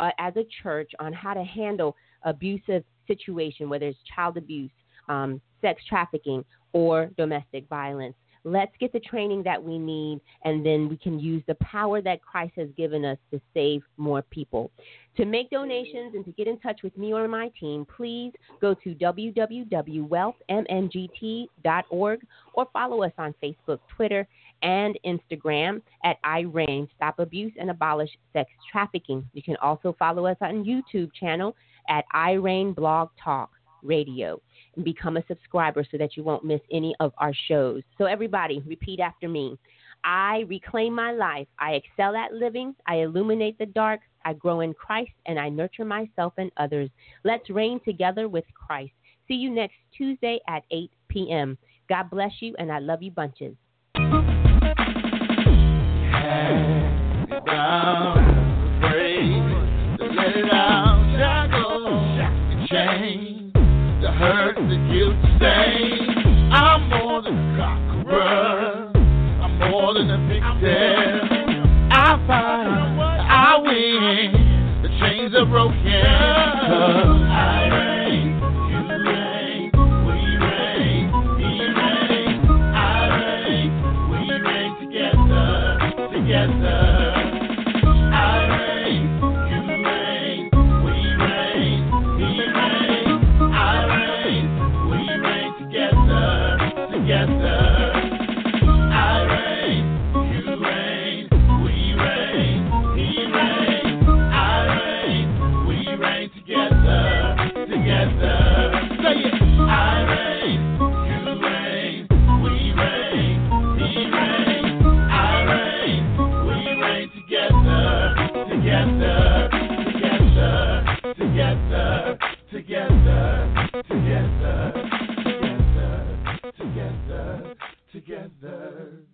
uh, as a church on how to handle abusive situation, whether it's child abuse, um, sex trafficking, or domestic violence. Let's get the training that we need, and then we can use the power that Christ has given us to save more people. To make donations and to get in touch with me or my team, please go to www.wealthmngt.org or follow us on Facebook, Twitter, and Instagram at iReign Stop Abuse and Abolish Sex Trafficking. You can also follow us on YouTube channel at iReign Blog Talk Radio and become a subscriber so that you won't miss any of our shows. So, everybody, repeat after me. I reclaim my life. I excel at living. I illuminate the dark. I grow in Christ and I nurture myself and others. Let's reign together with Christ. See you next Tuesday at 8 p.m. God bless you and I love you bunches. I'm more than a conqueror. I'm more than a victim. I fight,